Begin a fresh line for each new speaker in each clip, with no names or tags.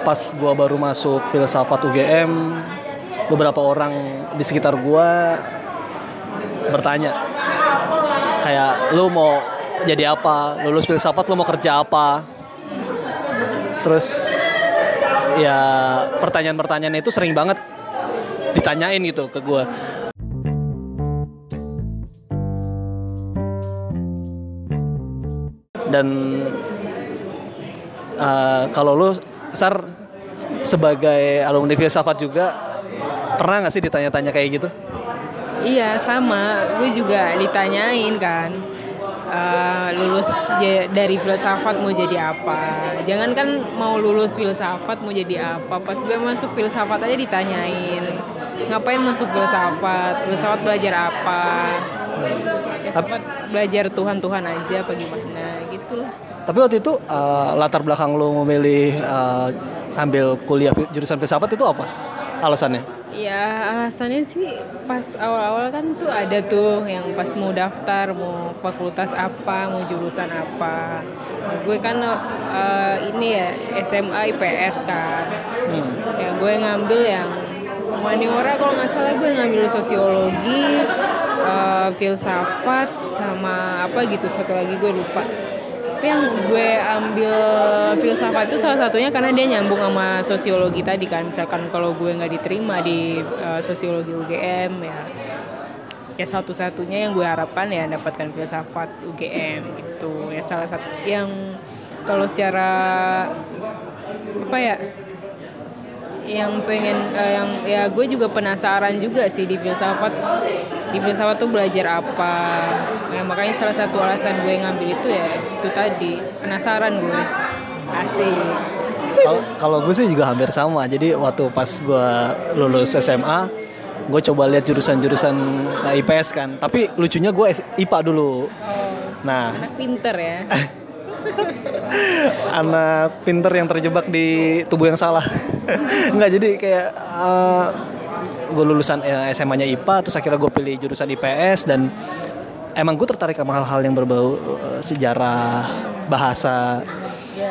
pas gua baru masuk filsafat UGM beberapa orang di sekitar gua bertanya kayak lu mau jadi apa? Lulus filsafat lu mau kerja apa? Terus ya pertanyaan-pertanyaan itu sering banget ditanyain gitu ke gua. Dan uh, kalau lu sar sebagai alumni filsafat juga pernah nggak sih ditanya-tanya kayak gitu?
Iya sama, gue juga ditanyain kan uh, lulus dari filsafat mau jadi apa? Jangan kan mau lulus filsafat mau jadi apa? Pas gue masuk filsafat aja ditanyain ngapain masuk filsafat? Filsafat belajar apa? Filsafat belajar Tuhan Tuhan aja apa gimana? Gitulah.
Tapi waktu itu uh, latar belakang lo memilih uh, ambil kuliah jurusan filsafat itu apa alasannya?
Ya alasannya sih pas awal-awal kan tuh ada tuh yang pas mau daftar mau fakultas apa mau jurusan apa. Nah, gue kan uh, ini ya SMA IPS kan. Hmm. Ya gue ngambil yang humaniora kalau nggak salah gue ngambil sosiologi, uh, filsafat sama apa gitu satu lagi gue lupa tapi yang gue ambil filsafat itu salah satunya karena dia nyambung sama sosiologi tadi kan. Misalkan kalau gue nggak diterima di uh, sosiologi UGM ya ya satu-satunya yang gue harapkan ya dapatkan filsafat UGM gitu. Ya salah satu yang kalau secara apa ya yang pengen uh, yang ya gue juga penasaran juga sih di filsafat di filsafat tuh belajar apa? Ya, makanya salah satu alasan gue ngambil itu ya itu tadi penasaran gue. Asik.
Kalau gue sih juga hampir sama. Jadi waktu pas gue lulus SMA gue coba lihat jurusan-jurusan IPS kan. Tapi lucunya gue IPA dulu.
Nah. anak pinter ya.
Anak pinter yang terjebak di tubuh yang salah. Nggak jadi kayak uh, gue lulusan eh, SMA-nya IPA terus akhirnya gue pilih jurusan IPS dan emang gue tertarik sama hal-hal yang berbau uh, sejarah bahasa.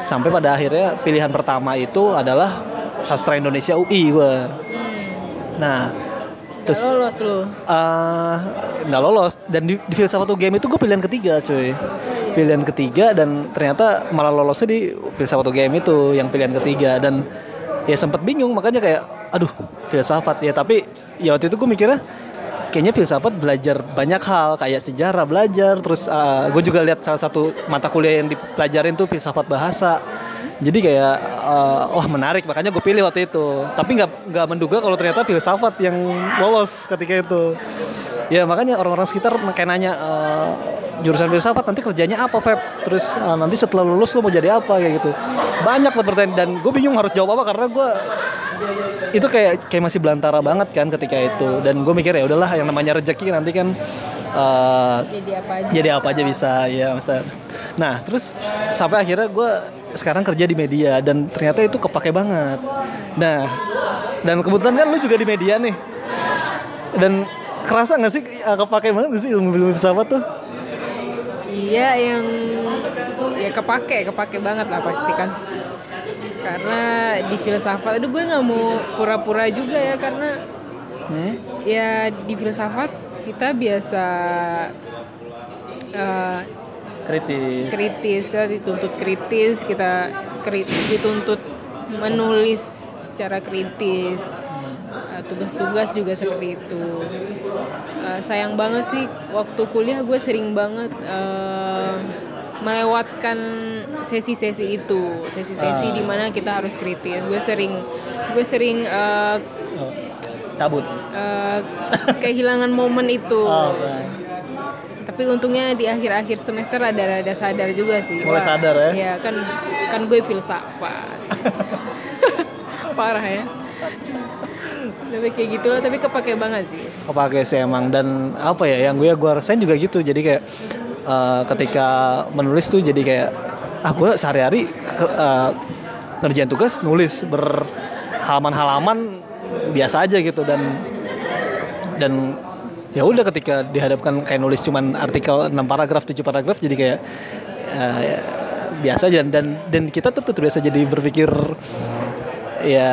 Sampai pada akhirnya pilihan pertama itu adalah sastra Indonesia UI gue nah
terus gak lolos lu?
uh, nggak lolos. Dan di, di filsafat game itu gue pilihan ketiga cuy. Pilihan ketiga dan ternyata malah lolosnya di filsafat game itu yang pilihan ketiga. Dan ya sempat bingung makanya kayak aduh filsafat. Ya tapi ya waktu itu gue mikirnya kayaknya filsafat belajar banyak hal kayak sejarah belajar terus uh, gue juga lihat salah satu mata kuliah yang dipelajarin tuh filsafat bahasa. Jadi kayak uh, wah menarik makanya gue pilih waktu itu. Tapi nggak nggak menduga kalau ternyata filsafat yang lolos ketika itu. Ya makanya orang-orang sekitar kayak nanya uh, jurusan filsafat nanti kerjanya apa Feb? Terus uh, nanti setelah lulus lo mau jadi apa kayak gitu. Banyak buat pertanyaan dan gue bingung harus jawab apa karena gue itu kayak kayak masih belantara banget kan ketika itu. Dan gue mikir ya udahlah yang namanya rezeki nanti kan uh,
jadi apa aja
jadi apa aja bisa ya masa. Nah terus sampai akhirnya gue sekarang kerja di media dan ternyata itu kepake banget. Nah dan kebetulan kan lu juga di media nih. Dan kerasa nggak sih kepake banget gak sih ilmu ilmu pesawat tuh
iya yang ya kepake kepake banget lah pasti kan. Karena di filsafat aduh gue nggak mau pura-pura juga ya karena hmm? ya di filsafat kita biasa uh,
kritis.
kritis kita dituntut kritis kita kritis, dituntut menulis secara kritis tugas-tugas juga seperti itu. Uh, sayang banget sih waktu kuliah gue sering banget uh, melewatkan sesi-sesi itu. Sesi-sesi uh. di mana kita harus kritis. Gue sering gue sering uh,
cabut.
uh, kehilangan momen itu. Oh, tapi untungnya di akhir-akhir semester ada rada sadar juga sih
mulai Wah, sadar ya?
Ya kan kan gue filsafat. Parah ya tapi kayak gitulah tapi kepake banget sih.
Kepake sih emang. Dan apa ya yang gue gue rasain juga gitu. Jadi kayak uh, ketika menulis tuh jadi kayak ah gue sehari-hari uh, ngerjain tugas nulis berhalaman-halaman biasa aja gitu. Dan dan ya udah ketika dihadapkan kayak nulis cuman artikel 6 paragraf 7 paragraf jadi kayak uh, biasa aja. Dan dan kita tuh terbiasa jadi berpikir ya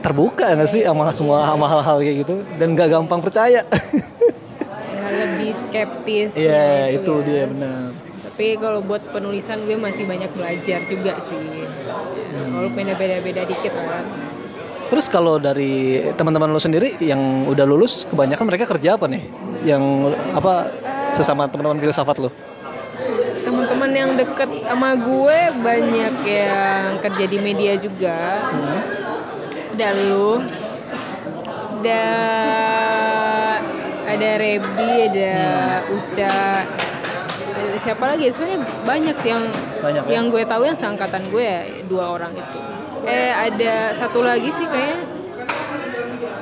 terbuka nggak sih sama semua sama hal-hal kayak gitu dan gak gampang percaya.
ya, lebih skeptis
Iya itu dia benar.
tapi kalau buat penulisan gue masih banyak belajar juga sih
Hmm.
walaupun beda-beda dikit kan
Terus kalau dari teman-teman lu sendiri yang udah lulus, kebanyakan mereka kerja apa nih? Yang apa sesama teman-teman filsafat lu?
teman-teman yang deket sama gue banyak yang kerja di media juga ada lu ada ada Rebi ada Uca ada siapa lagi? Sebenarnya banyak sih yang
Banyak ya?
yang gue tahu yang seangkatan gue ya dua orang itu. Eh ada satu lagi sih kayaknya.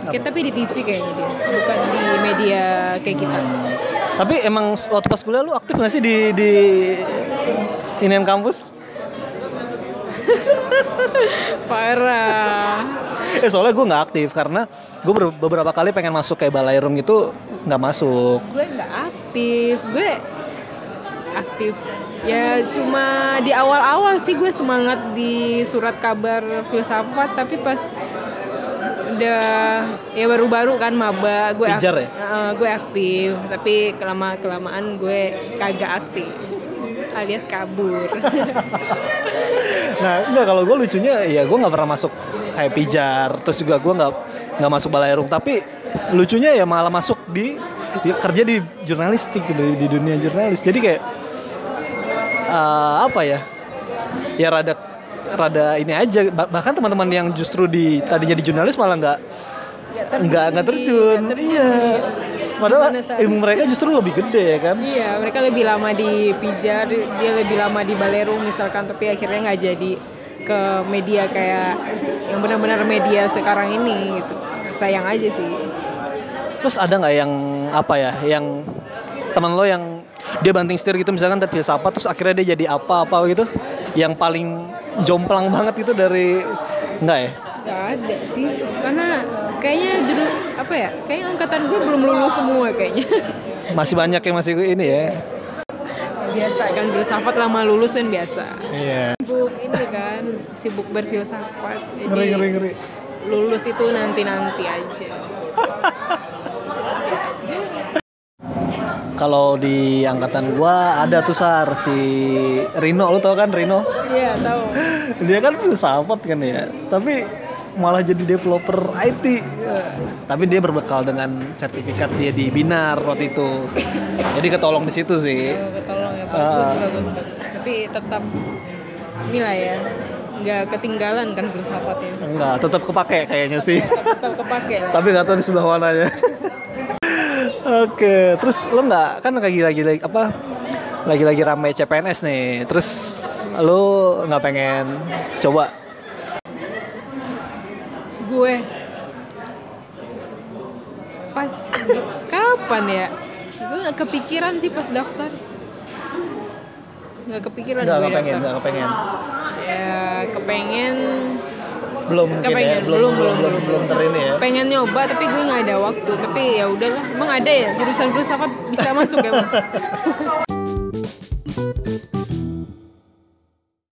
Kayak tapi di TV kayaknya dia bukan di media kayak kita.
Tapi emang waktu pas kuliah lu aktif gak sih di di inian kampus?
Parah.
Eh soalnya gue nggak aktif karena gue beberapa kali pengen masuk kayak balairung itu nggak masuk.
gue nggak aktif. Gue aktif. Ya cuma di awal-awal sih gue semangat di surat kabar filsafat tapi pas udah ya baru-baru kan maba gue ak-
Pijar ya?
Eh, gue aktif. Tapi kelama kelamaan gue kagak aktif. Alias kabur
Nah enggak kalau gue lucunya ya gue nggak pernah masuk kayak pijar terus juga gue nggak nggak masuk balairung tapi lucunya ya malah masuk di, di- kerja di jurnalistik gitu di, dunia jurnalis. Jadi kayak eh, apa ya ya rada rada ini aja. Bah- bahkan teman-teman yang justru di tadinya di jurnalis malah nggak nggak nggak terjun.
nggak terjun.
iya padahal ilmu mereka justru lebih gede ya kan
Iya, mereka lebih lama di pijar, dia lebih lama di balerung misalkan, tapi akhirnya nggak jadi ke media kayak yang benar-benar media sekarang ini gitu. Sayang aja sih.
Terus ada nggak yang apa ya, yang teman lo yang dia banting setir gitu misalkan tapi filsafat terus akhirnya dia jadi apa-apa gitu, yang paling jomplang banget itu dari nggak ya?
Gak ada sih, karena kayaknya juru apa ya? Kayaknya angkatan gue belum lulus semua kayaknya.
Masih banyak yang masih ini ya.
biasa kan filsafat lama lulus kan biasa.
Iya.
Sibuk ini kan, sibuk berfilsafat. Jadi
Ngeri ngeri ngeri.
lulus itu nanti-nanti aja.
Kalau di angkatan gua ada tuh Sar si Rino, lu tau kan Rino?
Iya, tahu.
Dia kan filsafat kan ya, tapi malah jadi developer IT. Tapi dia berbekal dengan sertifikat dia di Binar waktu itu. Jadi ketolong di situ sih.
Oh, ketolong ya bagus bagus bagus tapi tetap inilah ya nggak ketinggalan kan filsafatnya
Enggak, tetap kepake kayaknya sih.
tetap kepake lah
Tapi nggak tahu di sebelah mananya. Oke, terus lo nggak kan lagi lagi lagi apa? Lagi-lagi ramai CPNS nih. Terus lo nggak pengen coba?
gue pas kapan ya gue nggak kepikiran sih pas daftar nggak kepikiran
Nggak,
gue
nggak pengen,
daftar
nggak kepengen.
ya kepengen
Belum mungkin ya,
Kepengen,
belum
belum,
belum belum
belum.
belum terini ya.
pengen nyoba tapi gue nggak ada waktu tapi ya udahlah emang ada ya jurusan filsafat bisa masuk ya?